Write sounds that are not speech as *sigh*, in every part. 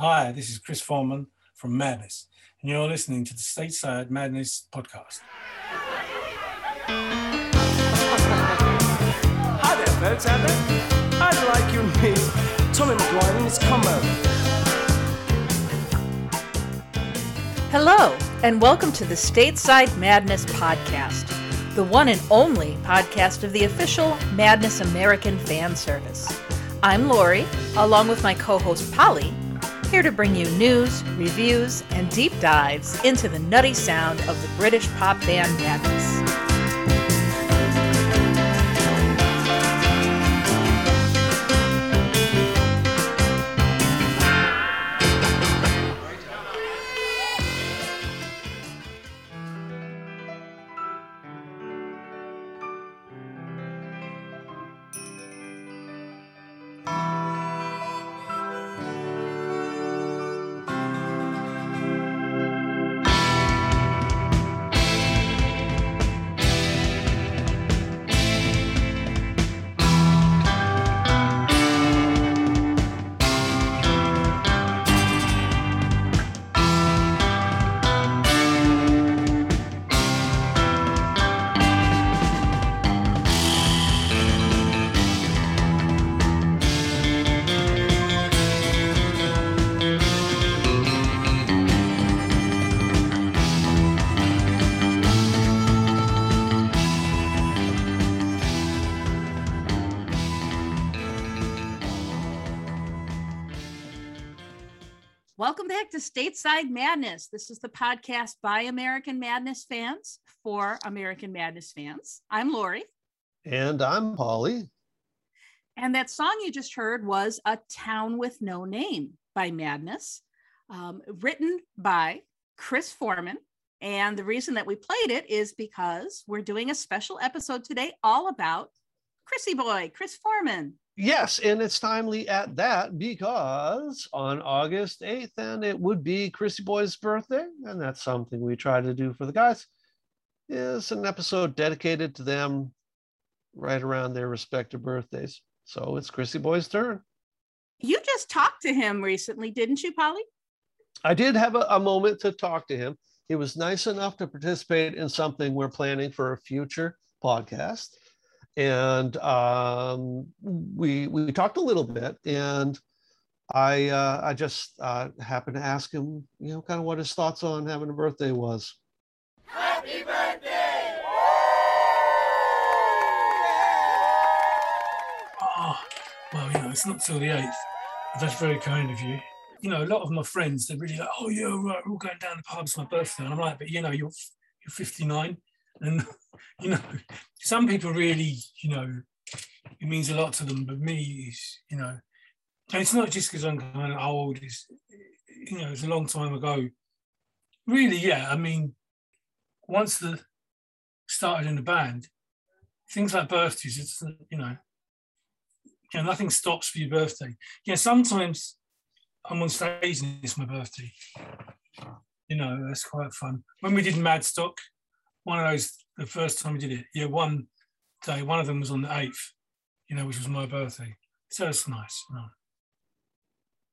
Hi, this is Chris Foreman from Madness, and you're listening to the Stateside Madness podcast. Hi there, folks out there. I'd like you to meet Tommy McGuire and his combo. Hello, and welcome to the Stateside Madness podcast, the one and only podcast of the official Madness American fan service. I'm Lori, along with my co host Polly, here to bring you news, reviews, and deep dives into the nutty sound of the British pop band Madness. Stateside Madness. This is the podcast by American Madness fans for American Madness fans. I'm Lori. And I'm Polly. And that song you just heard was A Town with No Name by Madness, um, written by Chris Foreman. And the reason that we played it is because we're doing a special episode today all about Chrissy Boy, Chris Foreman. Yes, and it's timely at that because on August 8th, and it would be Chrissy Boy's birthday, and that's something we try to do for the guys, is an episode dedicated to them right around their respective birthdays. So it's Chrissy Boy's turn. You just talked to him recently, didn't you, Polly? I did have a, a moment to talk to him. He was nice enough to participate in something we're planning for a future podcast and um, we we talked a little bit, and I uh, I just uh, happened to ask him, you know, kind of what his thoughts on having a birthday was. Happy birthday! Oh, well, you know, it's not till the 8th. That's very kind of you. You know, a lot of my friends, they're really like, oh, yeah, right, we're all going down the pub, it's my birthday. And I'm like, but you know, you're, you're 59. And, you know, some people really, you know, it means a lot to them, but me is, you know, and it's not just because I'm kind of old, it's, you know, it's a long time ago. Really, yeah, I mean, once the started in the band, things like birthdays, it's, you know, you know, nothing stops for your birthday. Yeah, sometimes I'm on stage and it's my birthday. You know, that's quite fun. When we did Madstock, one of those the first time we did it. Yeah, one day, one of them was on the eighth, you know, which was my birthday. So it's nice. You know.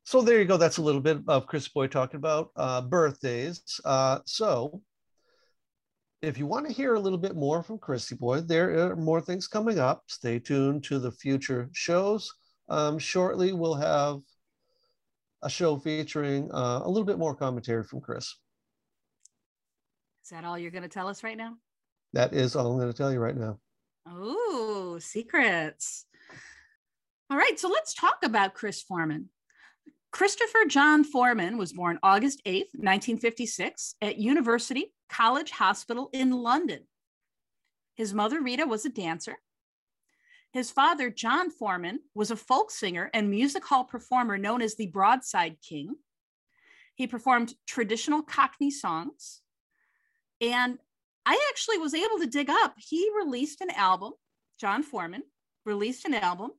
So there you go. That's a little bit of Chris Boy talking about uh, birthdays. Uh, so if you want to hear a little bit more from Chrissy Boy, there are more things coming up. Stay tuned to the future shows. Um, shortly, we'll have a show featuring uh, a little bit more commentary from Chris. Is that all you're going to tell us right now? That is all I'm going to tell you right now. Oh, secrets. All right, so let's talk about Chris Foreman. Christopher John Foreman was born August 8th, 1956, at University College Hospital in London. His mother, Rita, was a dancer. His father, John Foreman, was a folk singer and music hall performer known as the Broadside King. He performed traditional Cockney songs. And I actually was able to dig up, he released an album, John Foreman released an album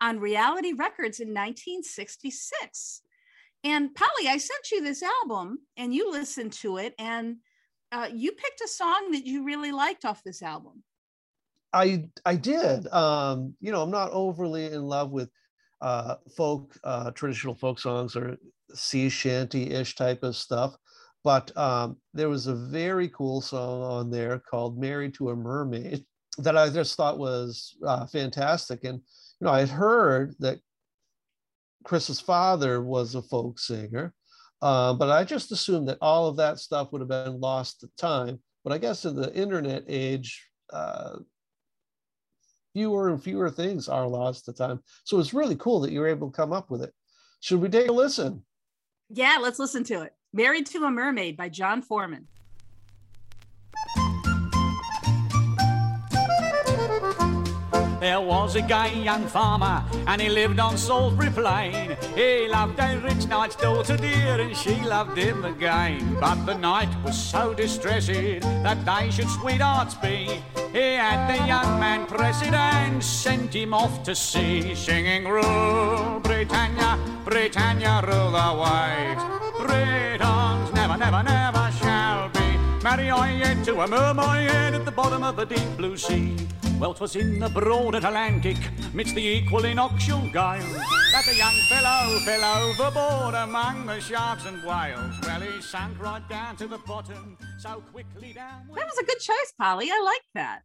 on Reality Records in 1966. And Polly, I sent you this album and you listened to it and uh, you picked a song that you really liked off this album. I I did. Um, you know, I'm not overly in love with uh, folk, uh, traditional folk songs or sea shanty-ish type of stuff. But um, there was a very cool song on there called "Married to a Mermaid" that I just thought was uh, fantastic. And you know, I had heard that Chris's father was a folk singer, uh, but I just assumed that all of that stuff would have been lost to time. But I guess in the internet age, uh, fewer and fewer things are lost to time. So it's really cool that you were able to come up with it. Should we take a listen? Yeah, let's listen to it. Married to a Mermaid by John Foreman. There was a gay young farmer and he lived on Salisbury Plain. He loved a rich knight's daughter dear and she loved him again. But the knight was so distressed that they should sweethearts be. He had the young man pressed and sent him off to sea, singing, Rule Britannia, Britannia, rule the waves. Marry I yet to a mermaid at the bottom of the deep blue sea. Well, 'twas in the broad Atlantic, midst the equinoctial gale, that the young fellow fell overboard among the sharks and whales. Well, he sank right down to the bottom, so quickly down. That was a good choice, Polly. I like that.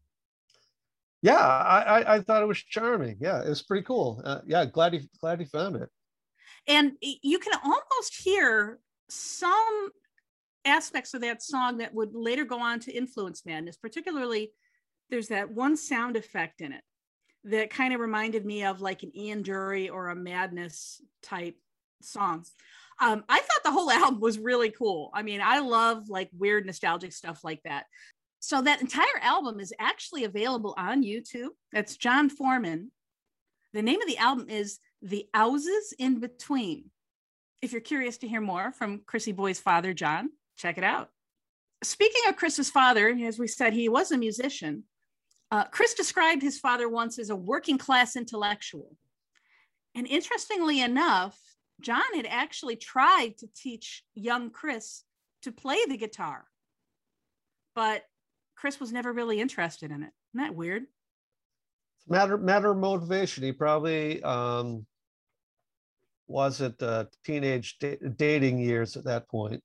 Yeah, I, I, I thought it was charming. Yeah, it was pretty cool. Uh, yeah, glad he glad he found it. And you can almost hear some aspects of that song that would later go on to influence Madness, particularly there's that one sound effect in it that kind of reminded me of like an Ian Dury or a Madness type song. Um, I thought the whole *laughs* album was really cool. I mean, I love like weird nostalgic stuff like that. So that entire album is actually available on YouTube. That's John Foreman. The name of the album is The Houses in Between. If you're curious to hear more from Chrissy Boy's father, John, check it out. Speaking of Chris's father, as we said, he was a musician. Uh, Chris described his father once as a working class intellectual. And interestingly enough, John had actually tried to teach young Chris to play the guitar, but Chris was never really interested in it. Isn't that weird? Matter matter of motivation. He probably um, was at uh, teenage da- dating years at that point.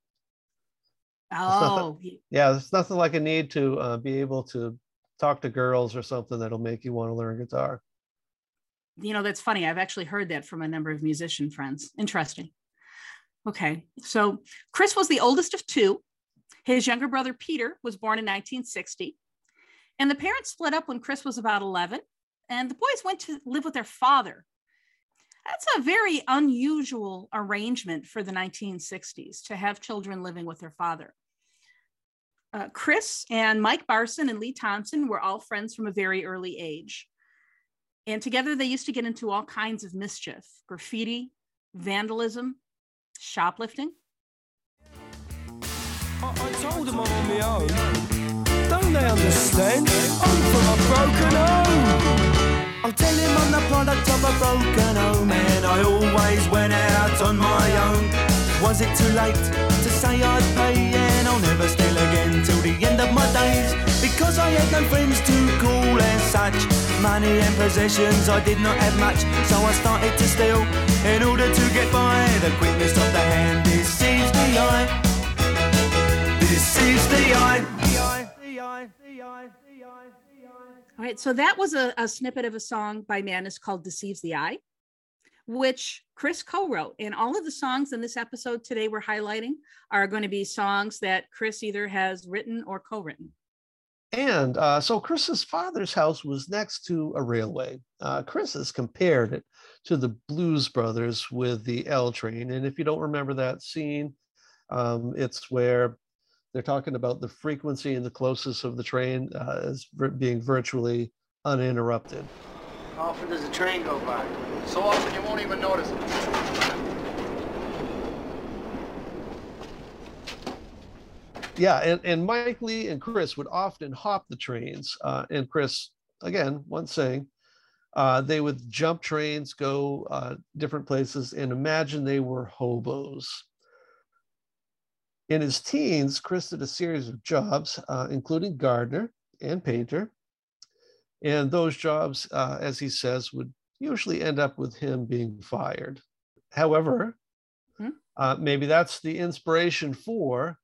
Oh, *laughs* yeah, there's nothing like a need to uh, be able to talk to girls or something that'll make you want to learn guitar. You know, that's funny. I've actually heard that from a number of musician friends. Interesting. Okay. So Chris was the oldest of two. His younger brother, Peter, was born in 1960. And the parents split up when Chris was about 11. And the boys went to live with their father. That's a very unusual arrangement for the 1960s to have children living with their father uh, Chris and Mike Barson and Lee Thompson were all friends from a very early age. And together they used to get into all kinds of mischief graffiti, vandalism, shoplifting. I, I told them I'm on my own. Don't they understand? I'm from a broken home. I'll tell him I'm the product of a broken home, and I always went out on my own. Was it too late to say I'd pay? And I'll never steal again till the end of my days. Because I had no friends to call as such. Money and possessions, I did not have much. So I started to steal in order to get by. The quickness of the hand deceives the eye. This deceives the eye. The eye. The eye. The eye. The eye. All right, so that was a, a snippet of a song by Madness called Deceives the Eye which Chris co-wrote. And all of the songs in this episode today we're highlighting are going to be songs that Chris either has written or co-written. And uh, so Chris's father's house was next to a railway. Uh, Chris has compared it to the Blues Brothers with the L train. And if you don't remember that scene, um, it's where they're talking about the frequency and the closeness of the train uh, as being virtually uninterrupted. How often does the train go by? So often you won't even notice it. Yeah, and, and Mike Lee and Chris would often hop the trains. Uh, and Chris, again, once saying, uh, they would jump trains, go uh, different places, and imagine they were hobos. In his teens, Chris did a series of jobs, uh, including gardener and painter. And those jobs, uh, as he says, would usually end up with him being fired. However, hmm? uh, maybe that's the inspiration for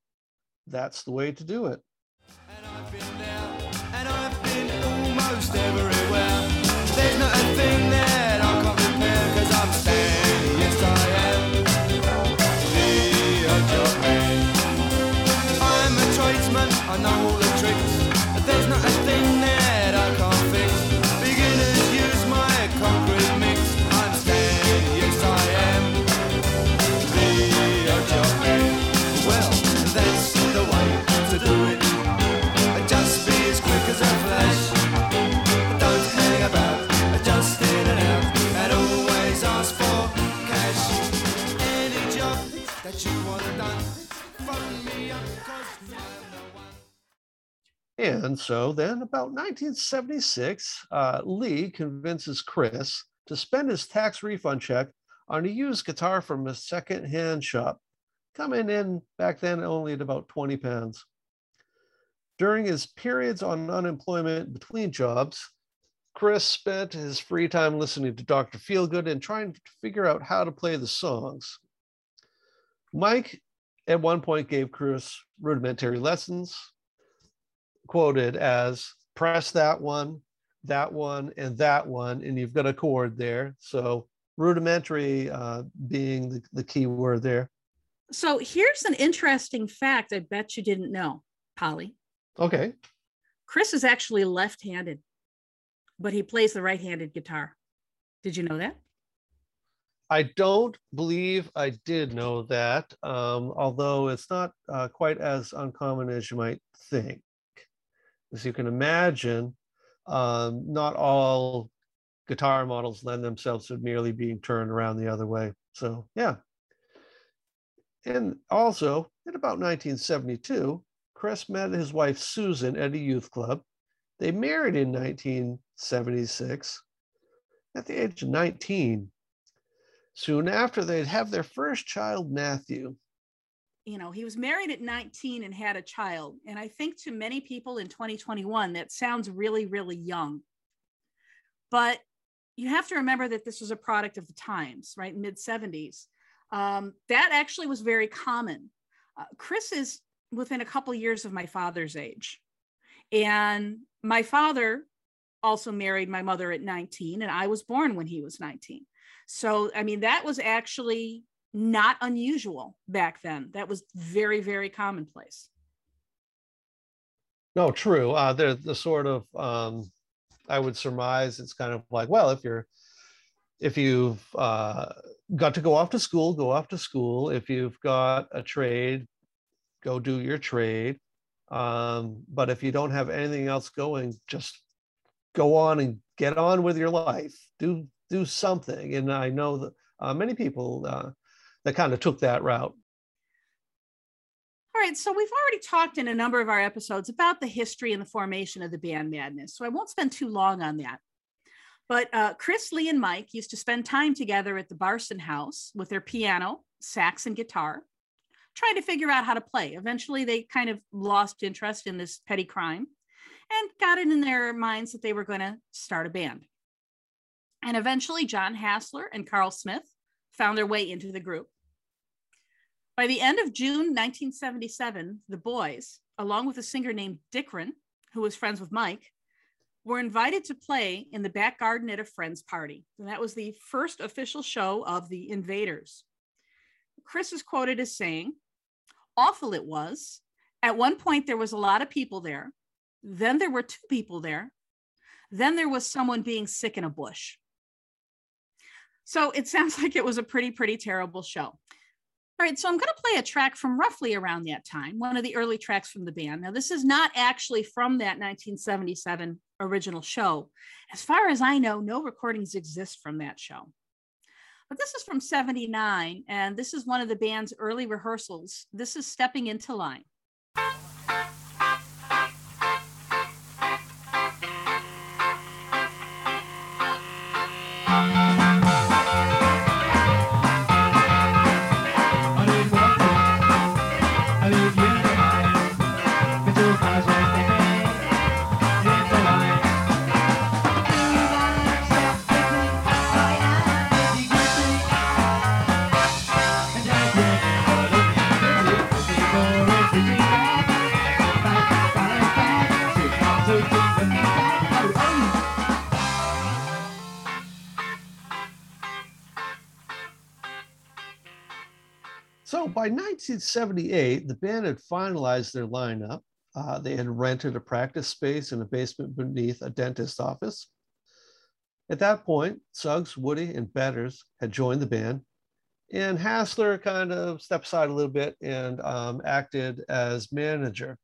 that's the way to do it. And I've been there, and I've been almost everywhere. There's not a thing And so then, about 1976, uh, Lee convinces Chris to spend his tax refund check on a used guitar from a second-hand shop, coming in back then only at about 20 pounds. During his periods on unemployment between jobs, Chris spent his free time listening to Dr. Feelgood and trying to figure out how to play the songs. Mike at one point gave Chris rudimentary lessons, quoted as press that one, that one, and that one, and you've got a chord there. So rudimentary uh, being the, the key word there. So here's an interesting fact I bet you didn't know, Polly. Okay. Chris is actually left handed, but he plays the right handed guitar. Did you know that? I don't believe I did know that, um, although it's not uh, quite as uncommon as you might think. As you can imagine, um, not all guitar models lend themselves to merely being turned around the other way. So, yeah. And also, in about 1972, Chris met his wife Susan at a youth club. They married in 1976 at the age of 19. Soon after, they'd have their first child, Matthew. You know, he was married at 19 and had a child. And I think to many people in 2021, that sounds really, really young. But you have to remember that this was a product of the times, right? Mid 70s. Um, that actually was very common. Uh, Chris is within a couple years of my father's age. And my father also married my mother at 19, and I was born when he was 19. So, I mean, that was actually not unusual back then. That was very, very commonplace. No, true. Uh, they're the sort of, um, I would surmise it's kind of like, well, if you're, if you've uh, got to go off to school, go off to school. If you've got a trade, go do your trade. Um, but if you don't have anything else going, just go on and get on with your life. Do do something. And I know that uh, many people uh, that kind of took that route. All right, so we've already talked in a number of our episodes about the history and the formation of the band Madness, so I won't spend too long on that. But uh, Chris, Lee, and Mike used to spend time together at the Barson House with their piano, sax, and guitar, trying to figure out how to play. Eventually, they kind of lost interest in this petty crime and got it in their minds that they were going to start a band. And eventually, John Hasler and Carl Smith found their way into the group. By the end of June 1977, the boys, along with a singer named Dikran, who was friends with Mike, were invited to play in the back garden at a friend's party. And that was the first official show of the Invaders. Chris is quoted as saying, Awful it was. At one point, there was a lot of people there. Then there were two people there. Then there was someone being sick in a bush. So it *laughs* sounds like it was a pretty, pretty terrible show. All right, so I'm going to play a track from roughly around that time, one of the early tracks from the band. Now, this is not actually from that 1977 original show. As far as I know, no recordings exist from that show. But this is from 79, and this is one of the band's early rehearsals. This is Stepping into Line. By 1978, the band had finalized their lineup. Uh, they had rented a practice space in a basement beneath a dentist office. At that point, Suggs, Woody, and Bedders had joined the band, and Hasler kind of stepped aside a little bit and um, acted as manager.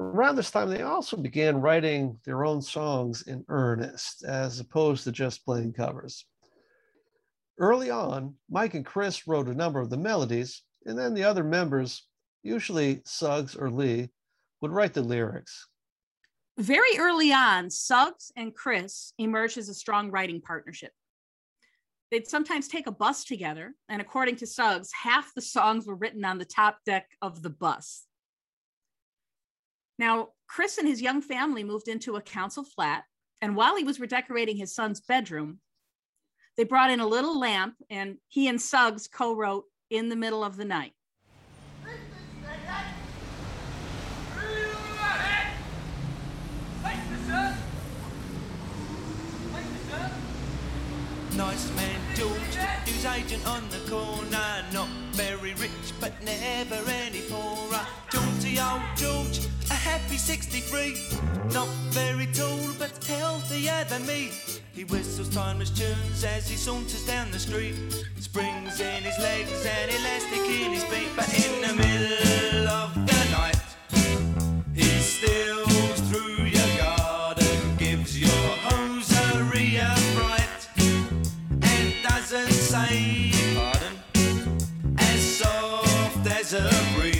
Around this time, they also began writing their own songs in earnest, as opposed to just playing covers. Early on, Mike and Chris wrote a number of the melodies, and then the other members, usually Suggs or Lee, would write the lyrics. Very early on, Suggs and Chris emerged as a strong writing partnership. They'd sometimes take a bus together, and according to Suggs, half the songs were written on the top deck of the bus. Now, Chris and his young family moved into a council flat, and while he was redecorating his son's bedroom, they brought in a little lamp, and he and Suggs co wrote In the Middle of the Night. Nice man George, news agent on the corner. Not very rich, but never any poorer. Jaunty old George, a happy 63. Not very tall, but healthier than me. He whistles timeless tunes as he saunters down the street. Springs in his legs and elastic in his feet. But in the middle of the night, he steals through your garden, gives your hosiery a fright, and doesn't say pardon. As soft as a breeze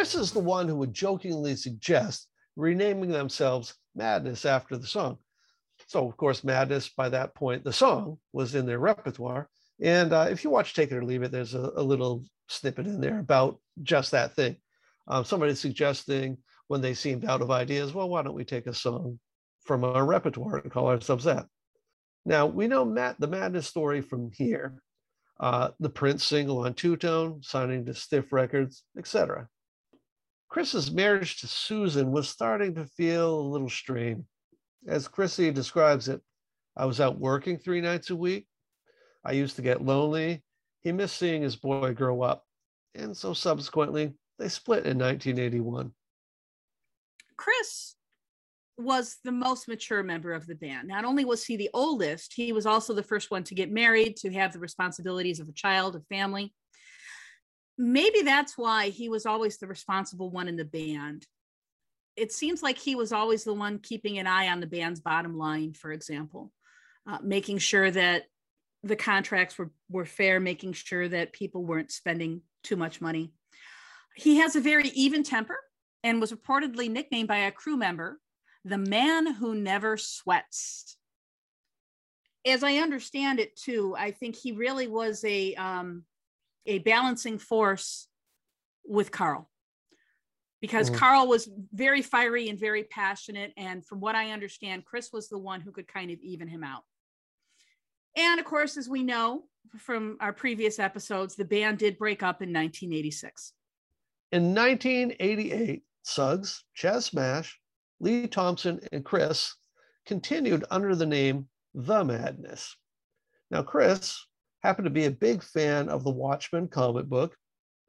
Chris is the one who would jokingly suggest renaming themselves Madness after the song. So, of course, Madness, by that point, the song was in their repertoire. And uh, if you watch Take It or Leave It, there's a, a little snippet in there about just that thing. Um, somebody suggesting when they seemed out of ideas, well, why don't we take a song from our repertoire and call ourselves that? Now, we know Matt, the Madness story from here, uh, the Prince single on Two Tone, signing to Stiff Records, etc. Chris's marriage to Susan was starting to feel a little strained. As Chrissy describes it, I was out working three nights a week. I used to get lonely. He missed seeing his boy grow up. And so subsequently, they split in 1981. Chris was the most mature member of the band. Not only was he the oldest, he was also the first one to get married, to have the responsibilities of a child, a family. Maybe that's why he was always the responsible one in the band. It seems like he was always the one keeping an eye on the band's bottom line, for example, uh, making sure that the contracts were, were fair, making sure that people weren't spending too much money. He has a very even temper and was reportedly nicknamed by a crew member the man who never sweats. As I understand it, too, I think he really was a um, a balancing force with Carl because Mhm. Carl was very fiery and very passionate. And from what I understand, Chris was the one who could kind of even him out. And of course, as we know from our previous episodes, the band did break up in 1986. In 1988, Suggs, Chas Smash, Lee Thompson, and Chris continued under the name The Madness. Now, Chris happened to be a big fan of the Watchmen comic book.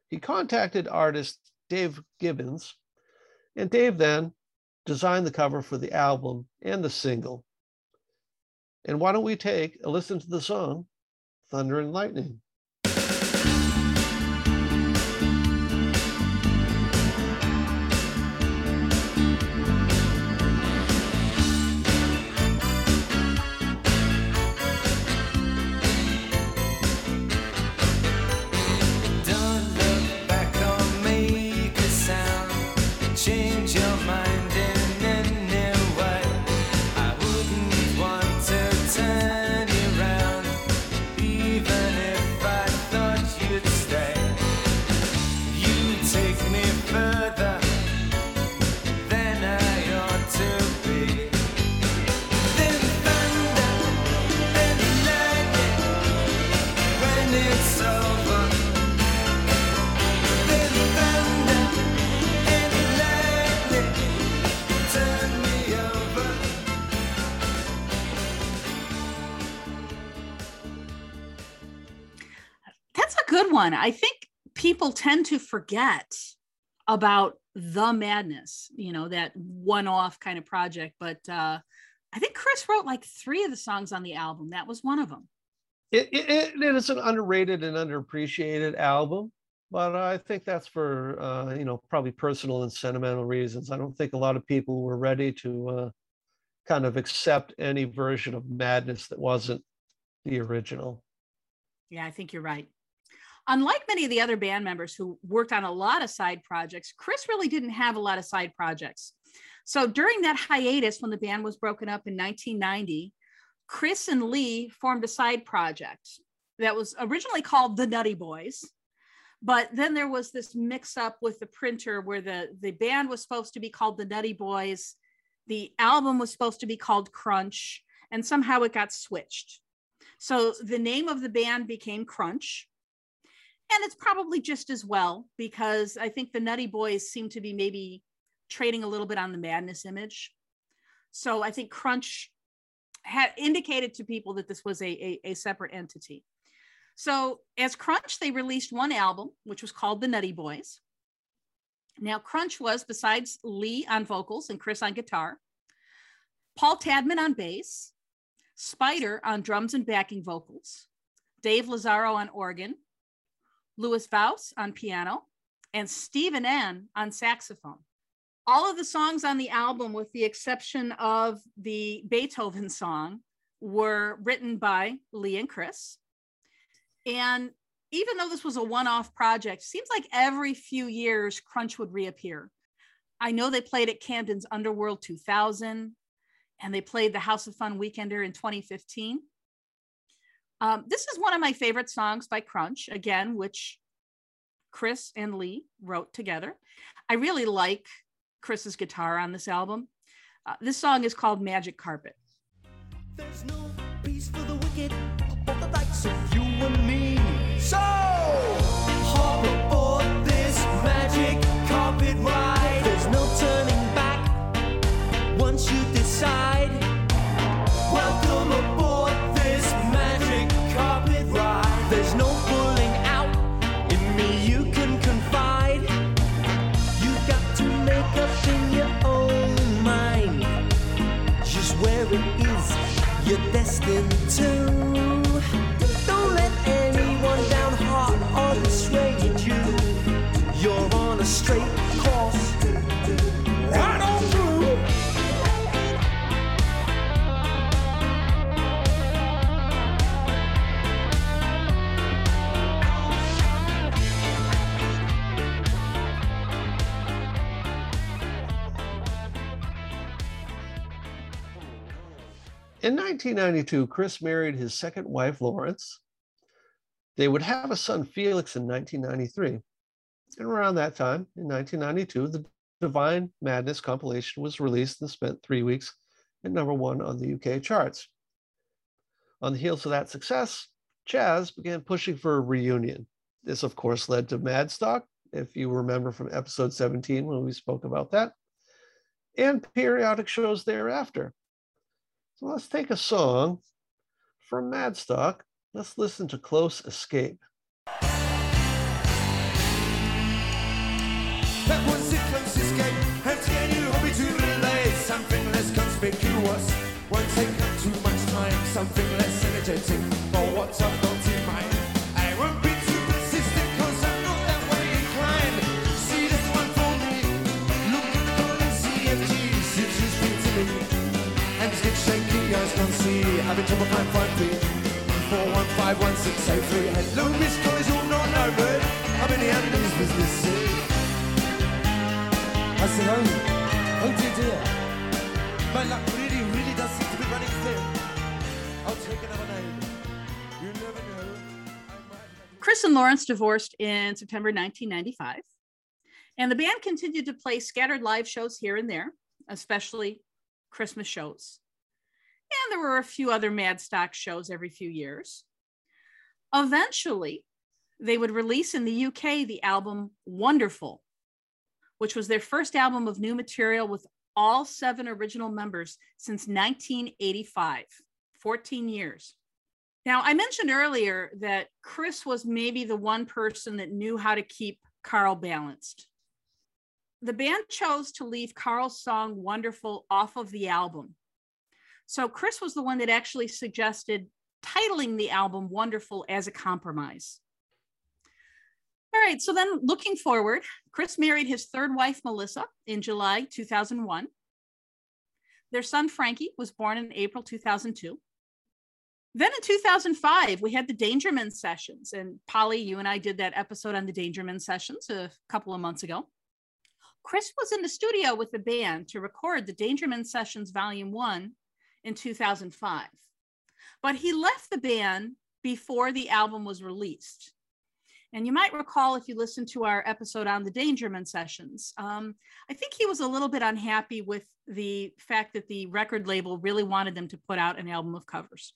He contacted artist Dave Gibbons, and Dave then designed the cover for the album and the single. And why don't we take a listen to the song Thunder and Lightning? One. I think people tend to forget about the madness, you know, that one off kind of project. But uh, I think Chris wrote like three of the songs on the album. That was one of them. It, it, it is an underrated and underappreciated album, but I think that's for uh, you know probably personal and sentimental reasons. I don't think a lot of people were ready to uh, kind of accept any version of Madness that wasn't the original. Yeah, I think you're right. Unlike many of the other band members who worked on a lot of side projects, Chris really didn't have a lot of side projects. So during that hiatus, when the band was broken up in 1990, Chris and Lee formed a side project that was originally called the Nutty Boys. But then there was this mix up with the printer where the, the band was supposed to be called the Nutty Boys. The album was supposed to be called Crunch, and somehow it got switched. So the name of the band became Crunch. And it's probably just as well because I think the Nutty Boys seem to be maybe trading a little bit on the madness image. So I think Crunch had indicated to people that this was a, a, a separate entity. So as Crunch, they released one album, which was called The Nutty Boys. Now, Crunch was, besides Lee on vocals and Chris on guitar, Paul Tadman on bass, Spider on drums and backing vocals, Dave Lazaro on organ, Louis Vause on piano, and Stephen N on saxophone. All of the songs on the album, with the exception of the Beethoven song, were written by Lee and Chris. And even though this was a one off project, seems like every few years Crunch would reappear. I know they played at Camden's Underworld 2000, and they played the House of Fun Weekender in 2015. Um, this is one of my favorite songs by Crunch, again, which Chris and Lee wrote together. I really like Chris's guitar on this album. Uh, this song is called Magic Carpet. There's no peace for the wicked, or the likes of you and me. So, destined to. In 1992, Chris married his second wife, Lawrence. They would have a son, Felix, in 1993. And around that time, in 1992, the Divine Madness compilation was released and spent three weeks at number one on the UK charts. On the heels of that success, Chas began pushing for a reunion. This, of course, led to Madstock, if you remember from episode 17 when we spoke about that, and periodic shows thereafter. So let's take a song from Madstock. Let's listen to Close Escape. That was it, close escape. Hobby to relay something less conspicuous. Won't take up too much time, something less energetic. For what's I've can't see. Having trouble find five feet. Four one five one six eight three. Hello, Miss Collins, all not no bird. I'm in the ambulance business. I said, oh, oh dear, dear. My luck really, really does seem to be running thin. I'll take another name. You never know. Chris and Lawrence divorced in September 1995, and the band continued to play scattered live shows here and there, especially Christmas shows. And there were a few other Madstock shows every few years. Eventually, they would release in the UK the album Wonderful, which was their first album of new material with all seven original members since 1985, 14 years. Now, I mentioned earlier that Chris was maybe the one person that knew how to keep Carl balanced. The band chose to leave Carl's song Wonderful off of the album. So Chris was the one that actually suggested titling the album Wonderful as a compromise. All right, so then looking forward, Chris married his third wife, Melissa, in July 2001. Their son, Frankie, was born in April 2002. Then in 2005, we had the Dangermen sessions. And Polly, you and I did that episode on the Dangermen sessions a couple of months ago. Chris was in the studio with the band to record the Dangermen sessions volume one in 2005. But he left the band before the album was released. And you might recall if you listened to our episode on the Dangermen sessions, um, I think he was a little bit unhappy with the fact that the record label really wanted them to put out an album of covers.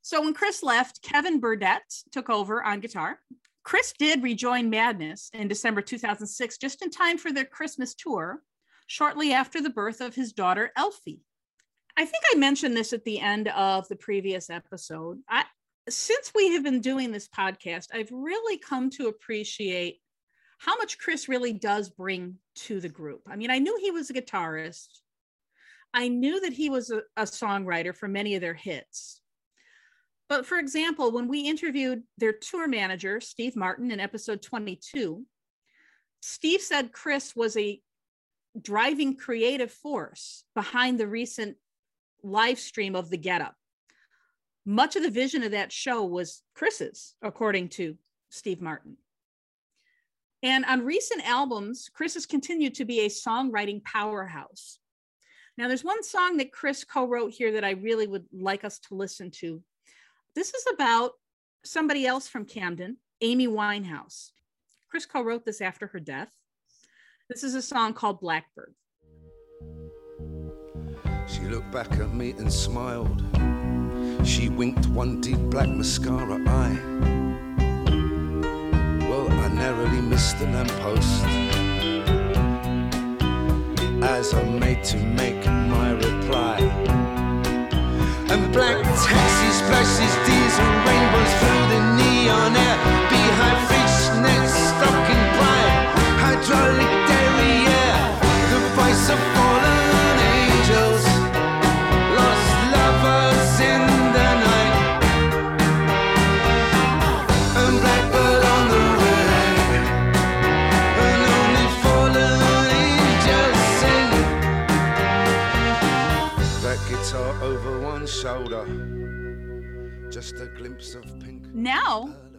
So when Chris left, Kevin Burdett took over on guitar. Chris did rejoin Madness in December 2006, just in time for their Christmas tour, shortly after the birth of his daughter, Elfie. I think I mentioned this at the end of the previous episode. I, since we have been doing this podcast, I've really come to appreciate how much Chris really does bring to the group. I mean, I knew he was a guitarist, I knew that he was a, a songwriter for many of their hits. But for example, when we interviewed their tour manager, Steve Martin, in episode 22, Steve said Chris was a driving creative force behind the recent live stream of the Get Up. Much of the vision of that show was Chris's, according to Steve Martin. And on recent albums, Chris has continued to be a songwriting powerhouse. Now, there's one song that Chris co wrote here that I really would like us to listen to. This is about somebody else from Camden, Amy Winehouse. Chris co wrote this after her death. This is a song called Blackbird. She looked back at me and smiled. She winked one deep black mascara eye. Well, I narrowly missed the lamppost as I made to make my reply. And black taxi splashes diesel rainbows through the neon air.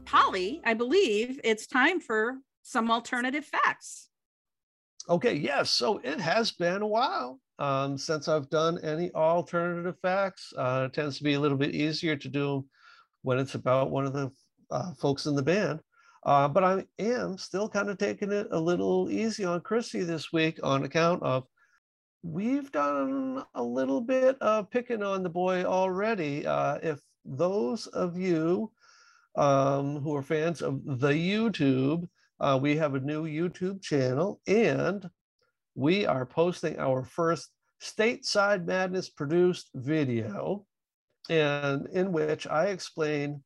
Polly, I believe it's time for some alternative facts. Okay, yes. So it has been a while um, since I've done any alternative facts. Uh, it tends to be a little bit easier to do when it's about one of the uh, folks in the band. Uh, but I am still kind of taking it a little easy on Chrissy this week on account of we've done a little bit of picking on the boy already. Uh, if those of you um, who are fans of the YouTube, uh, we have a new YouTube channel and we are posting our first stateside madness produced video and in which I explain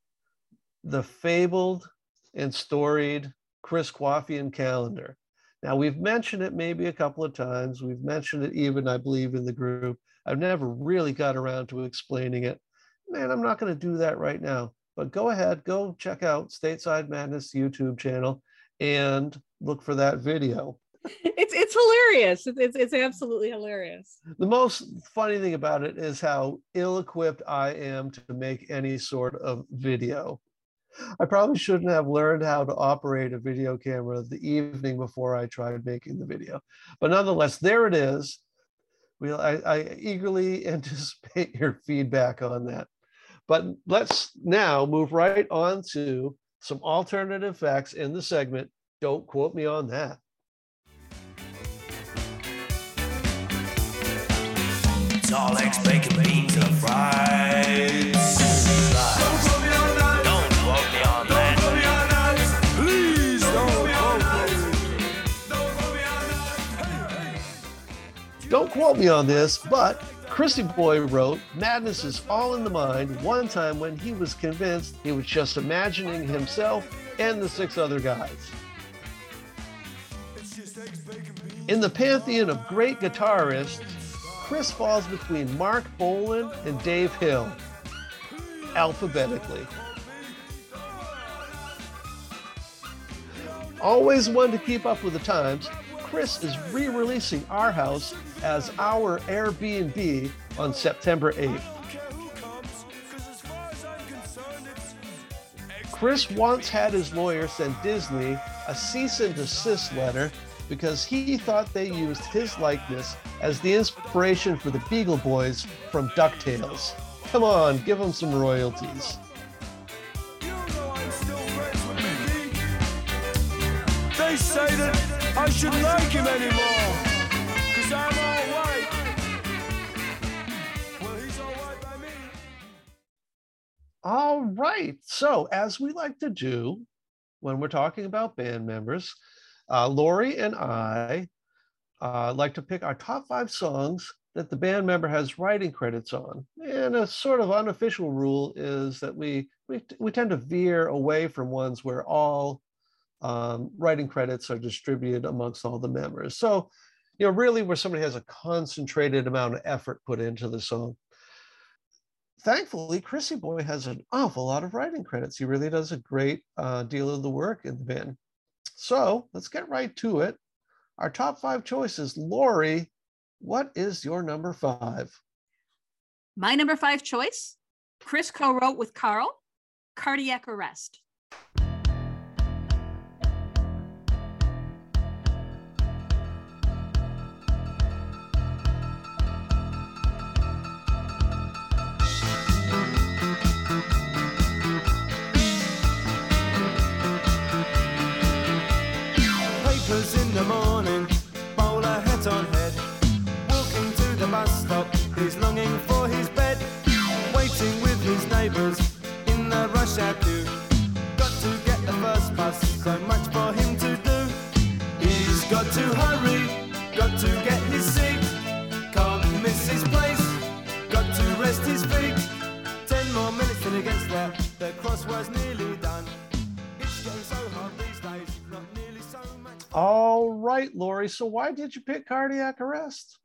the fabled and storied Chris Quaffian calendar. Now we've mentioned it maybe a couple of times. We've mentioned it even, I believe, in the group. I've never really got around to explaining it. Man, I'm not going to do that right now. But go ahead, go check out Stateside Madness YouTube channel and look for that video. *laughs* It's it's hilarious. It's, it's absolutely hilarious. The most funny thing about it is how ill-equipped I am to make any sort of video. I probably shouldn't have learned how to operate a video camera the evening before I tried making the video. But nonetheless, there it is. We, I, I eagerly *laughs* anticipate your feedback on that. But let's now move right on to some alternative facts in the segment. Don't quote me on that. All eggs, bacon, beans, and fries. Don't quote me on this, but Chrissy Boy wrote, Madness is all in the mind one time when he was convinced he was just imagining himself and the six other guys. In the pantheon of great guitarists, Chris falls between Marc Bolan and Dave Hill, alphabetically. Always one to keep up with the times, Chris is re releasing Our House as Our Airbnb on September 8th. Chris once had his lawyer send Disney a cease and desist letter because he thought they used his likeness as the inspiration for the Beagle Boys from DuckTales. Come on, give them some royalties. They say that I shouldn't like him anymore, cause I'm all white. Well, he's white by me. All right. So, as we like to do when we're talking about band members, uh, Lori and I uh, like to pick our top five songs that the band member has writing credits on. And a sort of unofficial rule is that we we, we tend to veer away from ones where all um, writing credits are distributed amongst all the members. So, you know, really where somebody has a concentrated amount of effort put into the song. Thankfully, Chrissy Boy has an awful lot of writing credits. He really does a great uh, deal of the work in the band. So let's get right to it. Our top five choices. Lori, what is your number five? My number five choice Chris co wrote with Carl, Cardiac Arrest. In the morning, bowler hat on head. Walking to the bus stop, he's longing for his bed. Waiting with his neighbours in the rush hour queue. Got to get the first bus, so much for him to do. He's got to hurry, got to get his seat. Can't miss his place, got to rest his feet. Ten more minutes till he gets there, the crossword's nearly All right, Lori. So why did you pick cardiac arrest?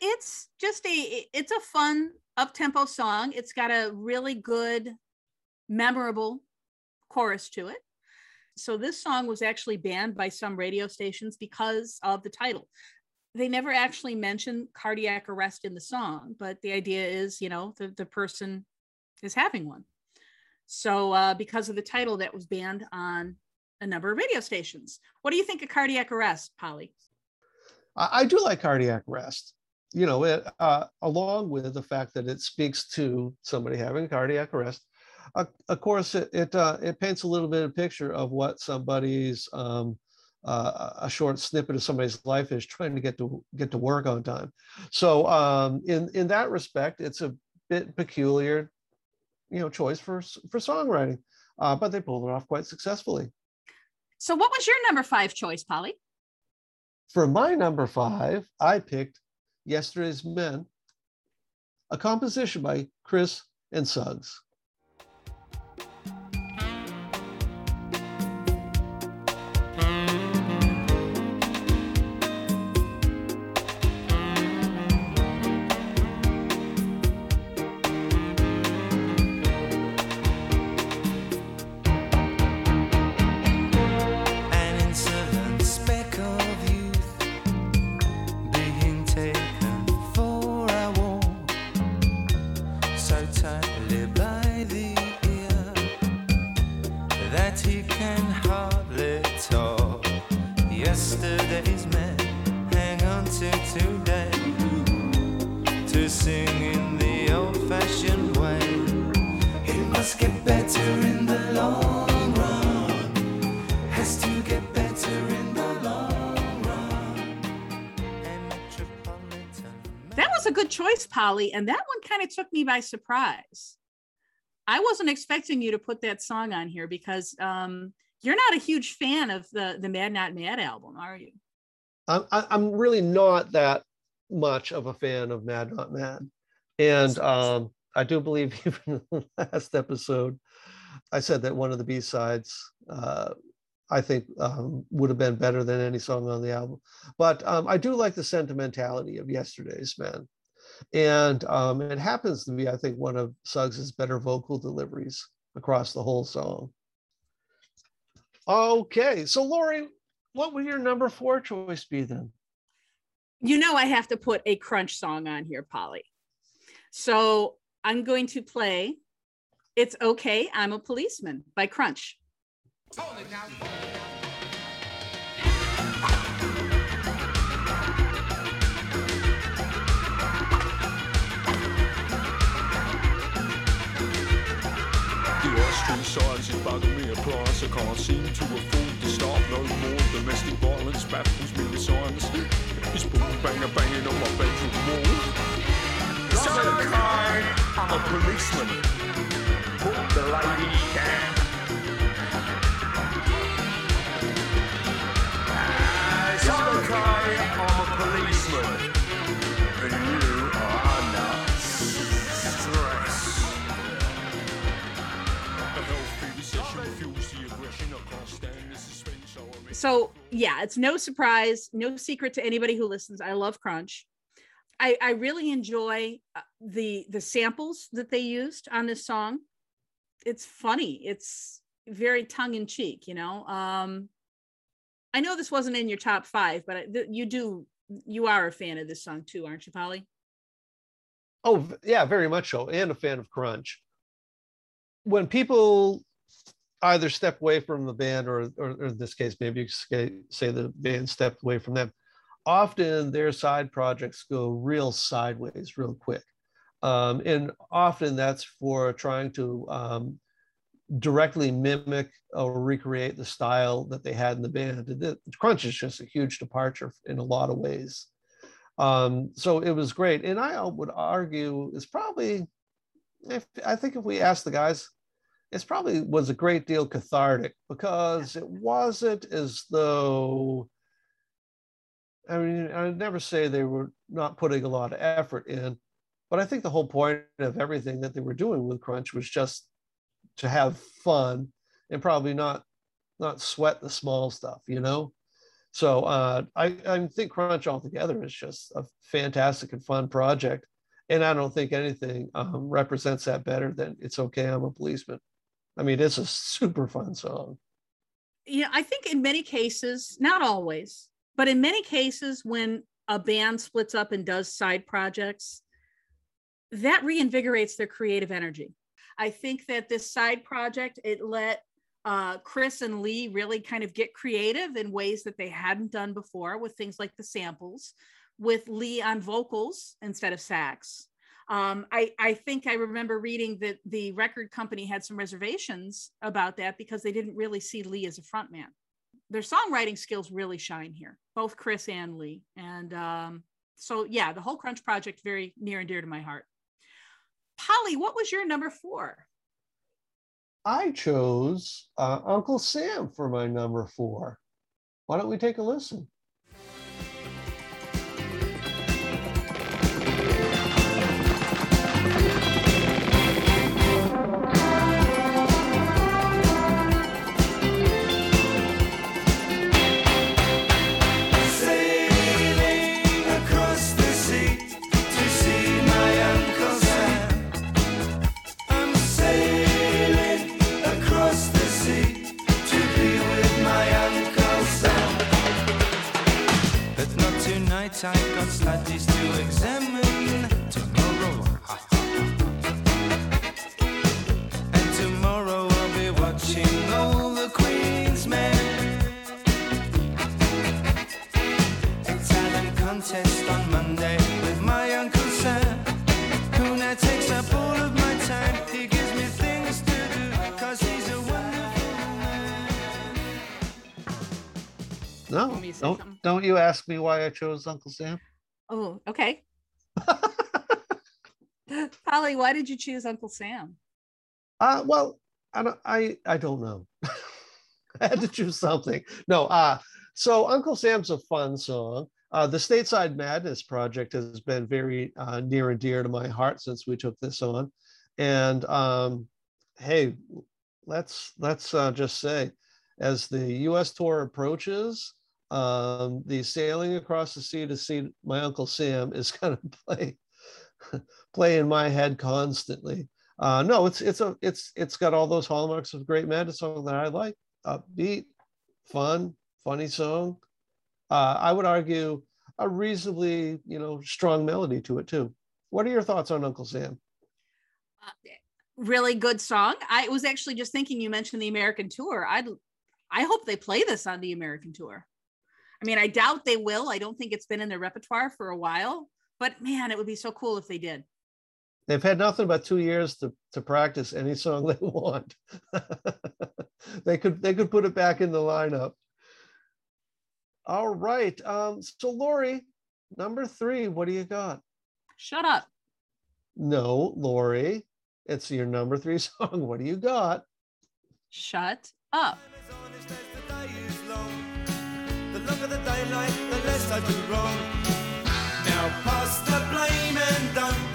It's just a it's a fun up tempo song. It's got a really good, memorable chorus to it. So this song was actually banned by some radio stations because of the title. They never actually mention cardiac arrest in the song, but the idea is, you know, the, the person is having one. So uh, because of the title, that was banned on a number of radio stations. What do you think of cardiac arrest, Polly? I, do like cardiac arrest. You know, it, uh, along with the fact that it speaks to somebody having cardiac arrest. Uh, of course, it it, uh, it paints a little bit of picture of what somebody's um, uh, a short snippet of somebody's life is trying to get to get to work on time. So um, in in that respect, it's a bit peculiar, you know, choice for for songwriting, uh, but they pulled it off quite successfully. So what was your number five choice, Polly? For my number five, I picked Yesterday's Men, a composition by Chris and Suggs. Polly. And that one kind of took me by surprise. I wasn't expecting you to put that song on here because um, you're not a huge fan of the the Mad Not Mad album, are you? I'm, I'm really not that much of a fan of Mad Not Mad. And um, I do believe *laughs* even in the last episode, I said that one of the B sides uh, I think um, would have been better than any song on the album. But um, I do like the sentimentality of Yesterday's Man. And um, it happens to be, I think, one of Suggs's better vocal deliveries across the whole song. Okay, so Lori, what would your number four choice be then? You know, I have to put a crunch song on here, Polly. So I'm going to play It's Okay, I'm a Policeman by Crunch. The I can't seem to afford to stop no more Domestic violence baffles me with science It's boom banger banging on my bedroom wall It's okay, I'm a policeman Put the lady down So yeah, it's no surprise, no secret to anybody who listens. I love Crunch. I, I really enjoy uh, the the samples that they used on this song. It's funny. It's very tongue in cheek, you know. Um, I know this wasn't in your top five, but you do you are a fan of this song too, aren't you, Polly? Oh, yeah, very much so, and a fan of Crunch. When people either step away from the band, or, or, or in this case, maybe say the band stepped away from them, often their side projects go real sideways real quick. Um, and often that's for trying to um, directly mimic or recreate the style that they had in the band. The- Crunch is just a huge departure in a lot of ways. Um, so it was great. And I would argue it's probably, if I think if we asked the guys, it's probably was a great deal cathartic because it wasn't as though, I mean, I'd never say they were not putting a lot of effort in, but I think the whole point of everything that they were doing with Crunch was just to have fun and probably not not sweat the small stuff, you know. So uh, I, I think Crunch altogether is just a fantastic and fun project. And I don't think anything um, represents that better than It's Okay, I'm a Policeman. I mean, it's a super fun song. yeah, I think in many cases, not always, but in many cases, when a band splits up and does side projects, that reinvigorates their creative energy. I think that this side project, it let uh, Chris and Lee really kind of get creative in ways that they hadn't done before with things like the samples, with Lee on vocals instead of sax. Um, I, I think I remember reading that the record company had some reservations about that because they didn't really see Lee as a frontman. Their songwriting skills really shine here, both Chris and Lee. And um, so, yeah, the whole Crunch project very near and dear to my heart. Polly, what was your number four? I chose uh, Uncle Sam for my number four. Why don't we take a listen? Tonight, I got studies to examine. Tomorrow, and tomorrow I'll be watching all the Queen's men. A talent contest on Monday with my Uncle Sam. Who now takes up all No, Want me to say don't, something? don't you ask me why I chose Uncle Sam? Oh, okay. *laughs* Polly, why did you choose Uncle Sam? Uh, well, I don't, I, I don't know. *laughs* I had to choose something. No, uh, so Uncle Sam's a fun song. Uh, the Stateside Madness project has been very uh, near and dear to my heart since we took this on. And um, hey, let's let's uh, just say, as the U.S. tour approaches, um, the sailing across the sea to see my uncle Sam is *laughs* kind of play play in my head constantly. Uh, no, it's it's a it's it's got all those hallmarks of great madness song that I like. Upbeat, fun, funny song. Uh, I would argue a reasonably you know strong melody to it too. What are your thoughts on Uncle Sam? Uh, really good song. I was actually just thinking you mentioned the American tour. I'd I hope they play this on the American tour. I mean, I doubt they will. I don't think it's been in their repertoire for a while, but man, it would be so cool if they did. They've had nothing but two years to, to practice any song *laughs* they want. they could they could put it back in the lineup. All right. Um, so Lori, number three, what do you got? Shut up. No, Lori, it's your number three *laughs* song. What do you got? Shut up. Longer the daylight, the less I do wrong. Now pass the blame and don't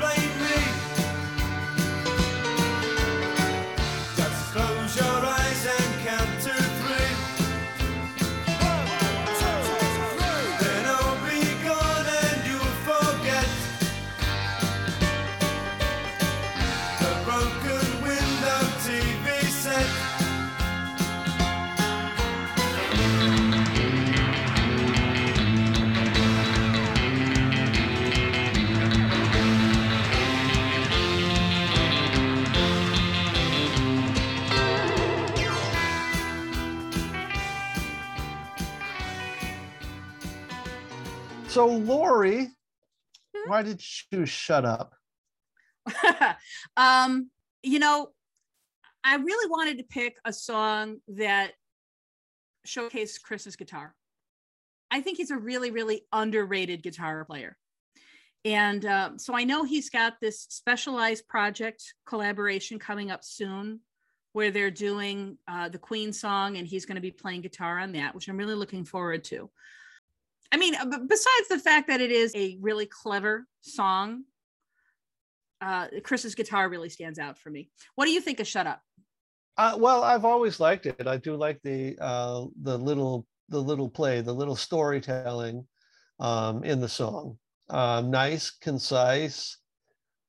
So Lori, why did you shut up? *laughs* um, you know, I really wanted to pick a song that showcased Chris's guitar. I think he's a really, really underrated guitar player. And uh, so I know he's got this specialized project collaboration coming up soon where they're doing uh, the Queen song and he's going to be playing guitar on that, which I'm really looking forward to. I mean, uh, besides the fact that it is a really clever song, uh, Chris's guitar really stands out for me. What do you think of Shut Up? Uh, well, I've always liked it. I do like the uh, the little the little play, the little storytelling um, in the song. Um, nice, concise.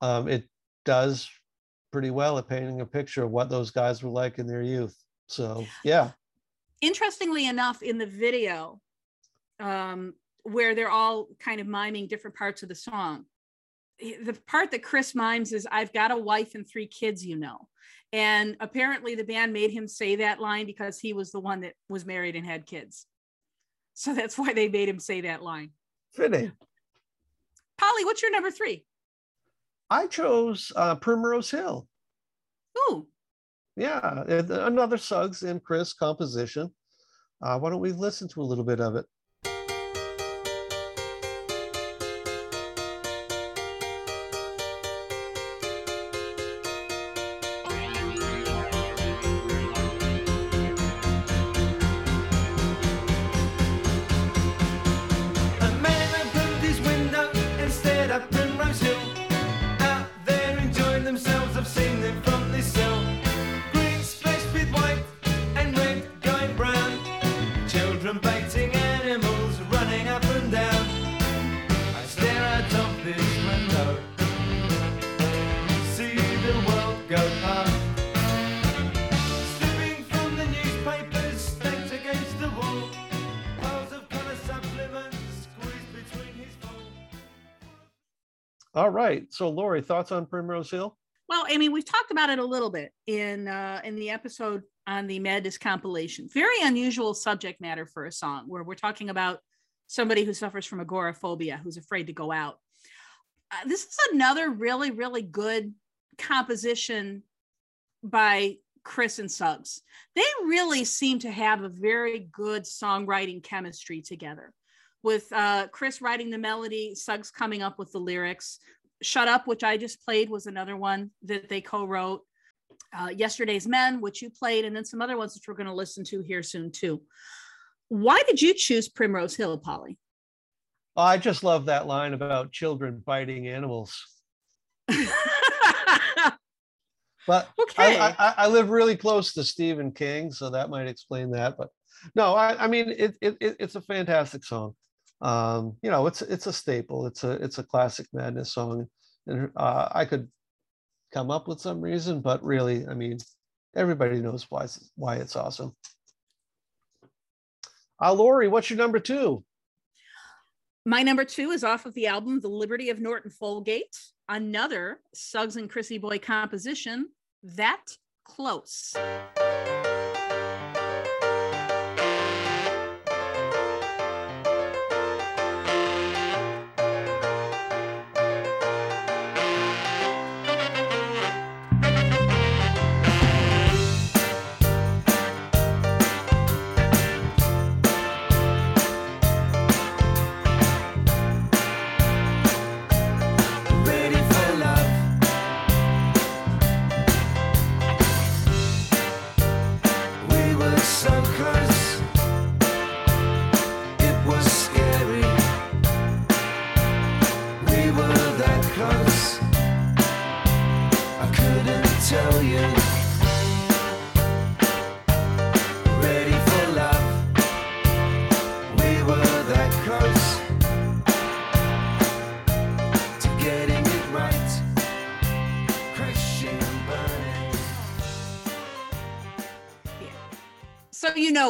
Um, it does pretty well at painting a picture of what those guys were like in their youth. So yeah, Interestingly enough, in the video, um, where they're all kind of miming different parts of the song, the part that Chris mimes is I've got a wife and three kids, you know. And apparently the band made him say that line because he was the one that was married and had kids. So that's why they made him say that line. fitting. Polly, what's your number three? I chose uh, Primrose Hill. Ooh, Yeah, another Suggs and Chris composition. Uh, why don't we listen to a little bit of it? All right. So, Lori, thoughts on Primrose Hill? Well, I mean, we've talked about it a little bit in uh, in the episode on the Madness compilation. Very unusual subject matter for a song where we're talking about somebody who suffers from agoraphobia, who's afraid to go out. Uh, this is another really, really good composition by Chris and Suggs. They really seem to have a very good songwriting chemistry together. With uh, Chris writing the melody, Suggs coming up with the lyrics. Shut Up, which I just played, was another one that they co wrote. Uh, Yesterday's Men, which you played, and then some other ones which we're going to listen to here soon, too. Why did you choose Primrose Hill, Polly? Oh, I just love that line about children biting animals. *laughs* But Okay. I, I, I live really close to Stephen King, so that might explain that. But no, I, I mean it, it, it it's a fantastic song. Um, you know, it's it's a staple. It's a it's a classic madness song, and uh, I could come up with some reason, but really, I mean, everybody knows why it's, why it's awesome. Uh, Lori, what's your number two? My number two is off of the album The Liberty of Norton Folgate, another Suggs and Chrissy Boy composition, That Close.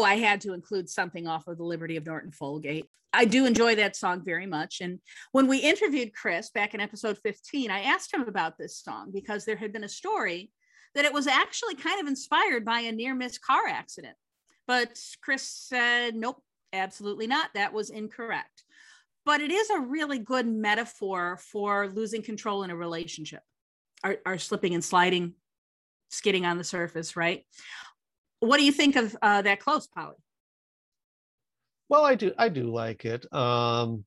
I had to include something off of the Liberty of Norton Folgate. I do enjoy that song very much. And when we interviewed Chris back in episode 15, I asked him about this song because there had been a story that it was actually kind of inspired by a near miss car accident. But Chris said, nope, absolutely not. That was incorrect. But it is a really good metaphor for losing control in a relationship, are, are slipping and sliding, skidding on the surface, right? What do you think of uh, that close, Polly? Well, I do I do like it. Um,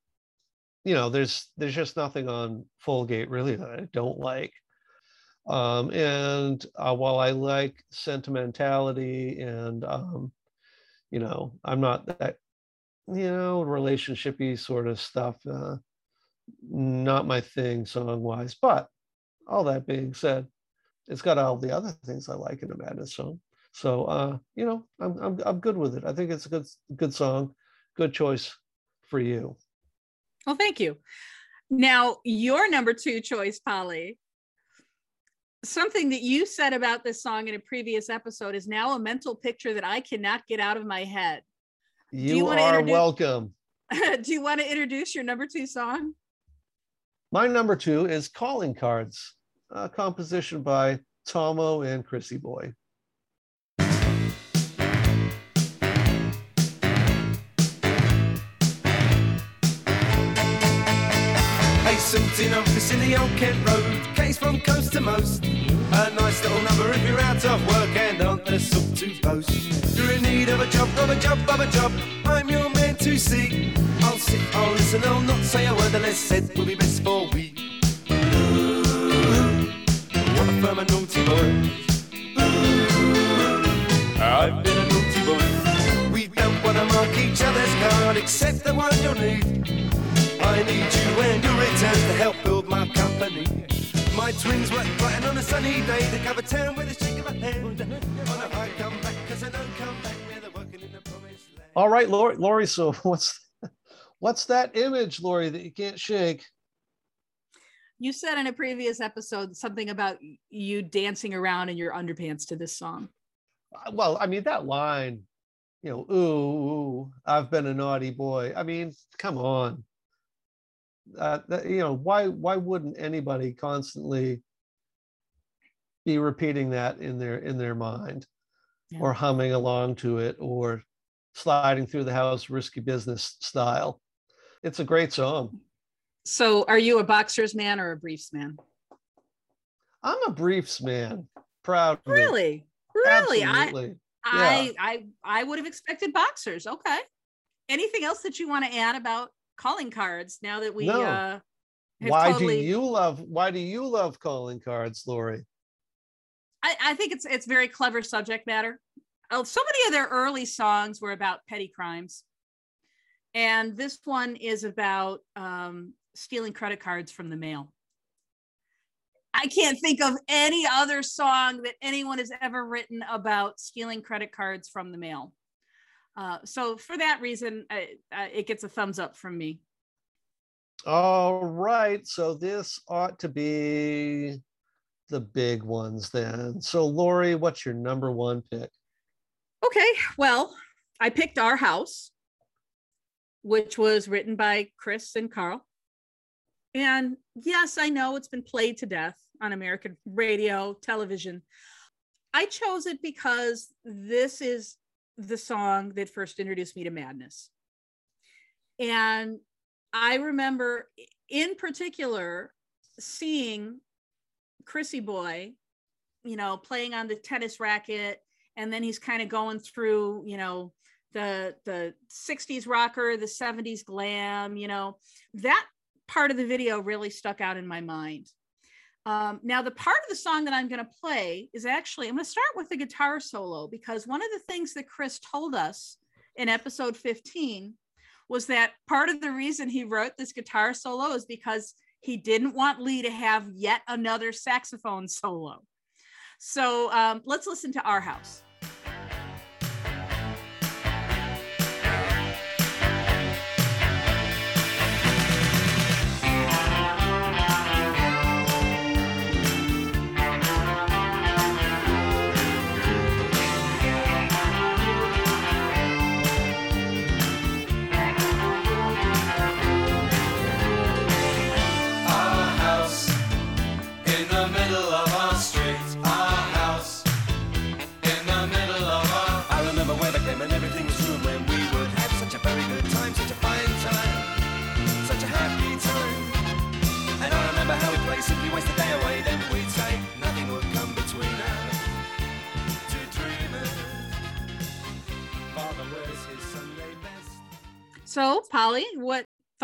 you know, there's there's just nothing on Folgate really that I don't like. Um, and uh, while I like sentimentality and um, you know, I'm not that you know relationshipy sort of stuff. Uh, not my thing song wise, but all that being said, it's got all the other things I like in a Madness song. So uh, you know, I'm I'm I'm good with it. I think it's a good good song, good choice for you. Well, thank you. Now, your number two choice, Polly. Something that you said about this song in a previous episode is now a mental picture that I cannot get out of my head. You, you are introduce- welcome. *laughs* Do you want to introduce your number two song? My number two is Calling Cards, a composition by Tomo and Chrissy Boy. Office in the old Kent Road, case from coast to most. A nice little number if you're out of work and aren't the sort to boast. You're in need of a job, of a job, of a job. I'm your man to see. I'll sit, I'll listen, I'll not say a word unless said will be best for we. Ooh, what a firm a naughty boy. Ooh, I've been a naughty boy. We don't want to mark each other's card except the one you'll need. I need you and your returns to help build my company. My twins work bright on a sunny day. They cover town with a shake of a hand. On a high come back, cause I know come back where they're working in the promised land. All right, Lori, Lori. So *laughs* what's what's that image, Lori, that you can't shake? You said in a previous episode something about you dancing around in your underpants to this song. Uh, Well, I mean that line, you know, ooh, ooh, I've been a naughty boy. I mean, come on. Uh, that, you know, why why wouldn't anybody constantly be repeating that in their in their mind, Yeah. or humming along to it, or sliding through the house, risky business style? It's a great song. So, are you a boxers man or a briefs man? I'm a briefs man. Proud. Really? Really? I, Absolutely. I I I would have expected boxers. Okay. Anything else that you want to add about calling cards now that we No. uh why totally do you love why do you love calling cards, Lori? I, I think it's it's very clever subject matter. Oh, so many of their early songs were about petty crimes. And this one is about um, stealing credit cards from the mail. I can't think of any other song that anyone has ever written about stealing credit cards from the mail. Uh, so for that reason, uh, uh, it gets a thumbs up from me. All right. So this ought to be the big ones then. So Lori, what's your number one pick? Okay, well, I picked Our House, which was written by Chris and Carl. And yes, I know it's been played to death on American radio, television. I chose it because this is the song that first introduced me to madness. And I remember in particular seeing Chrissy Boy, you know, playing on the tennis racket, and then he's kind of going through, you know, the the 60s rocker, the 70s glam, you know, that part of the video really stuck out in my mind. Um, now, the part of the song that I'm going to play is actually, I'm going to start with the guitar solo because one of the things that Chris told us in episode 15 was that part of the reason he wrote this guitar solo is because he didn't want Lee to have yet another saxophone solo. So um, let's listen to Our House.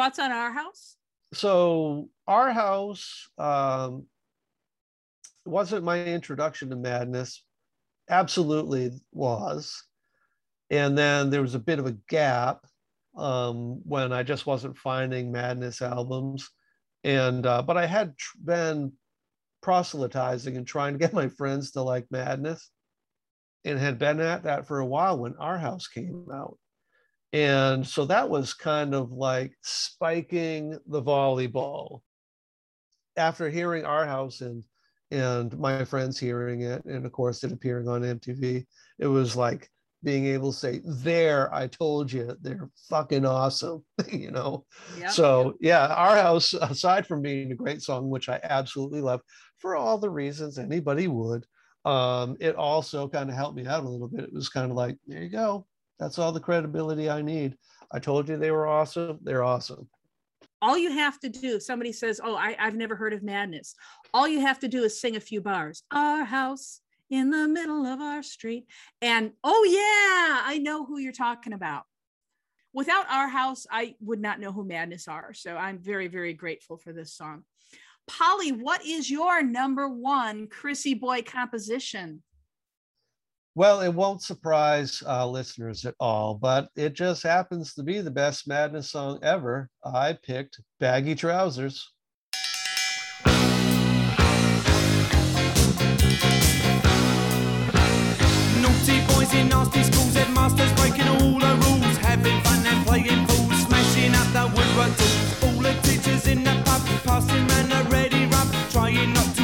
Thoughts on Our House? so our house um, wasn't my introduction to madness. Absolutely was. And then there was a bit of a gap um, when i just wasn't finding madness albums. And uh, but i had tr- been proselytizing and trying to get my friends to like madness and had been at that for a while when our house came out and so that was kind of like spiking the volleyball. After hearing our house and and my friends hearing it, and of course it appearing on MTV, it was like being able to say, There, I told you, they're fucking awesome, *laughs* you know. Yep. So yeah, our house, aside from being a great song, which I absolutely love for all the reasons anybody would, um, it also kind of helped me out a little bit. It was kind of like, there you go. That's all the credibility I need. I told you they were awesome. They're awesome. all you have to do if somebody says oh I, i've never heard of madness all you have to do is sing a few bars our house in the middle of our street and oh yeah i know who you're talking about without our house i would not know who madness are so i'm very very grateful for this song polly what is your number one chrissy boy composition Well, it won't surprise uh, listeners at all, but it just happens to be the best Madness song ever. I picked Baggy Trousers. Naughty boys in nasty schools, headmasters breaking all the rules, having fun and playing fools, smashing up the woodwork. All the teachers in the pub, passing round a ready rub, trying not to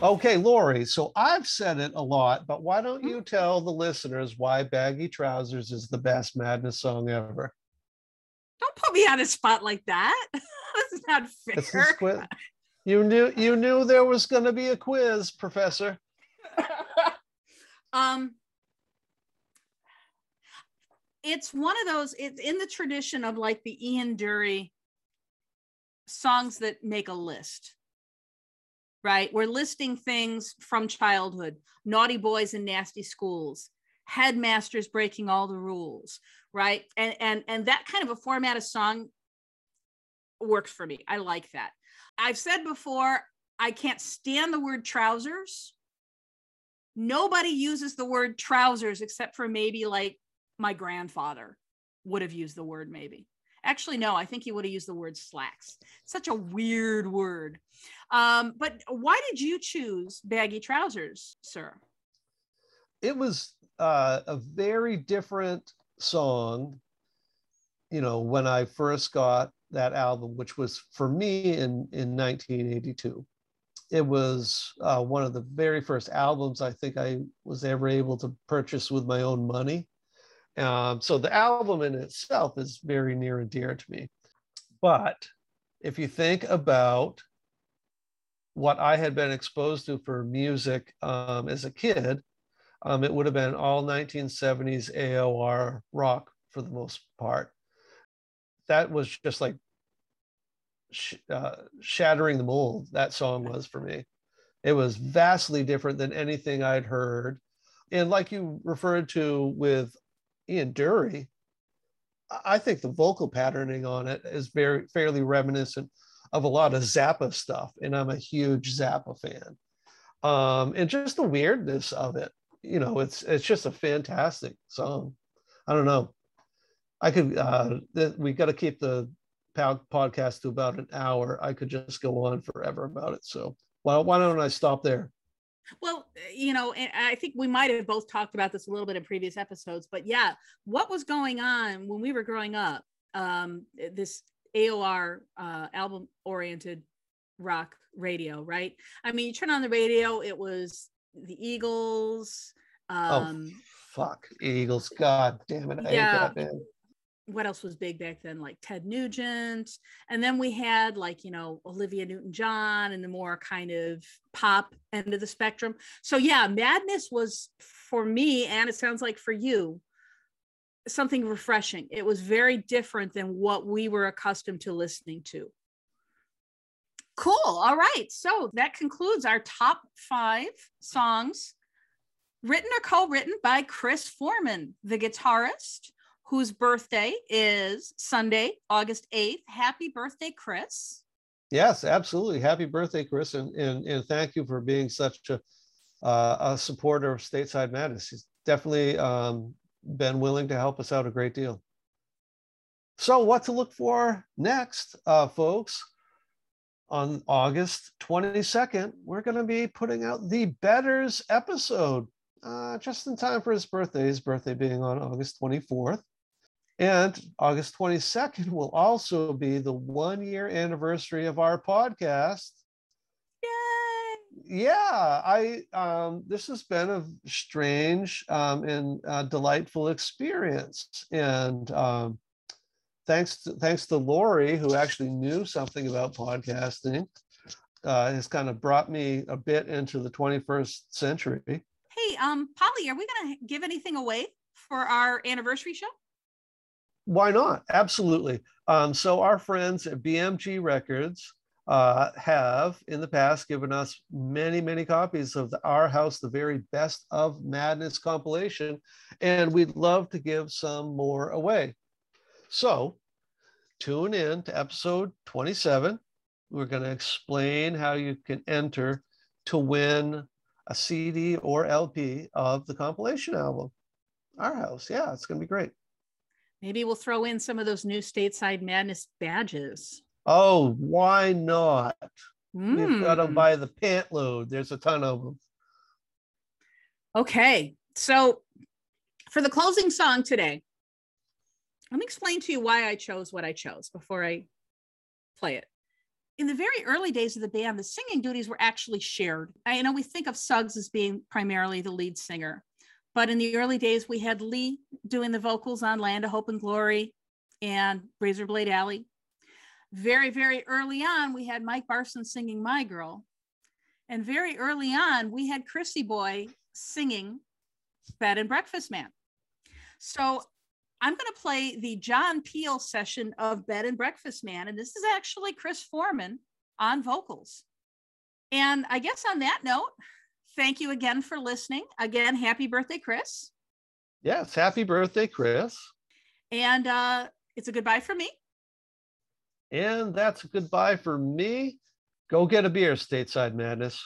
Okay, Lori, so I've said it a lot, but why don't you tell the listeners why Baggy Trousers is the best Madness song ever? don't put me on a spot like that *laughs* that's not fair quiz. You knew you knew there was going to be a quiz, Professor. *laughs* um it's one of those it's in the tradition of like the ian dury songs that make a list. Right? We're listing things from childhood, naughty boys in nasty schools, headmasters breaking all the rules, right? And and and that kind of a format of song works for me. I like that. I've said before, I can't stand the word trousers. Nobody uses the word trousers except for maybe like my grandfather would have used the word maybe. Actually, no, I think he would have used the word slacks. Such a weird word. Um, but why did you choose baggy trousers, sir? It was uh, a very different song, you know, when I first got that album, which was for me in, in 1982. It was uh, one of the very first albums I think I was ever able to purchase with my own money. Um, so the album in itself is very near and dear to me. But if you think about what I had been exposed to for music um, as a kid, um, it would have been all 1970s AOR rock for the most part. That was just like sh- uh, shattering the mold. That song was for me. It was vastly different than anything I'd heard. And like you referred to with Ian Dury, I think the vocal patterning on it is very fairly reminiscent of a lot of Zappa stuff, and I'm a huge Zappa fan. Um, and just the weirdness of it, you know, it's it's just a fantastic song. I don't know. I could uh, th- we got to keep the podcast to about an hour. I could just go on forever about it. So why why don't I stop there? Well, you know, and I think we might have both talked about this a little bit in previous episodes, but yeah, what was going on when we were growing up? Um, this AOR uh, album oriented rock radio, right? I mean, you turn on the radio, it was the Eagles. Oh, Um, oh, fuck Eagles! God damn it! I Yeah. hate that. What else was big back then? Like Ted Nugent. And then we had like, you know, Olivia Newton John and the more kind of pop end of the spectrum. So, yeah, Madness was for me, and it sounds like for you, something refreshing. It was very different than what we were accustomed to listening to. Cool. All right. So that concludes our top five songs written or co written by Chris Foreman, the guitarist, whose birthday is Sunday, August 8th. Happy birthday, Chris. Yes, absolutely. Happy birthday, Chris, and and, and thank you for being such a uh, a supporter of Stateside Madness. He's definitely um, been willing to help us out a great deal. So, what to look for next, uh, folks? On August 22nd, we're going to be putting out the Bedders episode uh, just in time for his birthday, his birthday being on August 24th. And August 22nd will also be the one year anniversary of our podcast. Yay! Yeah, I um, this has been a strange um, and uh, delightful experience, and um, thanks to, thanks to Lori, who actually knew something about podcasting, uh, has kind of brought me a bit into the 21st century. Hey, um, Polly, are we going to give anything away for our anniversary show? Why not? Absolutely. Um, so our friends at BMG Records uh, have in the past given us many, many copies of the Our House, the very best of Madness compilation, and we'd love to give some more away. So tune in to episode 27. We're going to explain how you can enter to win a CD or LP of the compilation album. Our House. Yeah, it's going to be great. Maybe we'll throw in some of those new stateside madness badges. Oh, why not? We've got them Mm. by the pant load. There's a ton of them. Okay, so for the closing song today, let me explain to you why I chose what I chose before I play it. In the very early days of the band, the singing duties were actually shared. I know we think of Suggs as being primarily the lead singer, but in the early days, we had Lee doing the vocals on Land of Hope and Glory and Razorblade Alley. Very, very early on, we had Mike Barson singing My Girl. And very early on, we had Chrissy Boy singing Bed and Breakfast Man. So I'm going to play the John Peel session of Bed and Breakfast Man. And this is actually Chris Foreman on vocals. And I guess on that note, thank you again for listening. Again, happy birthday, Chris. Yes, happy birthday, Chris. And uh, it's a goodbye for me. And that's a goodbye for me. Go get a beer, Stateside Madness.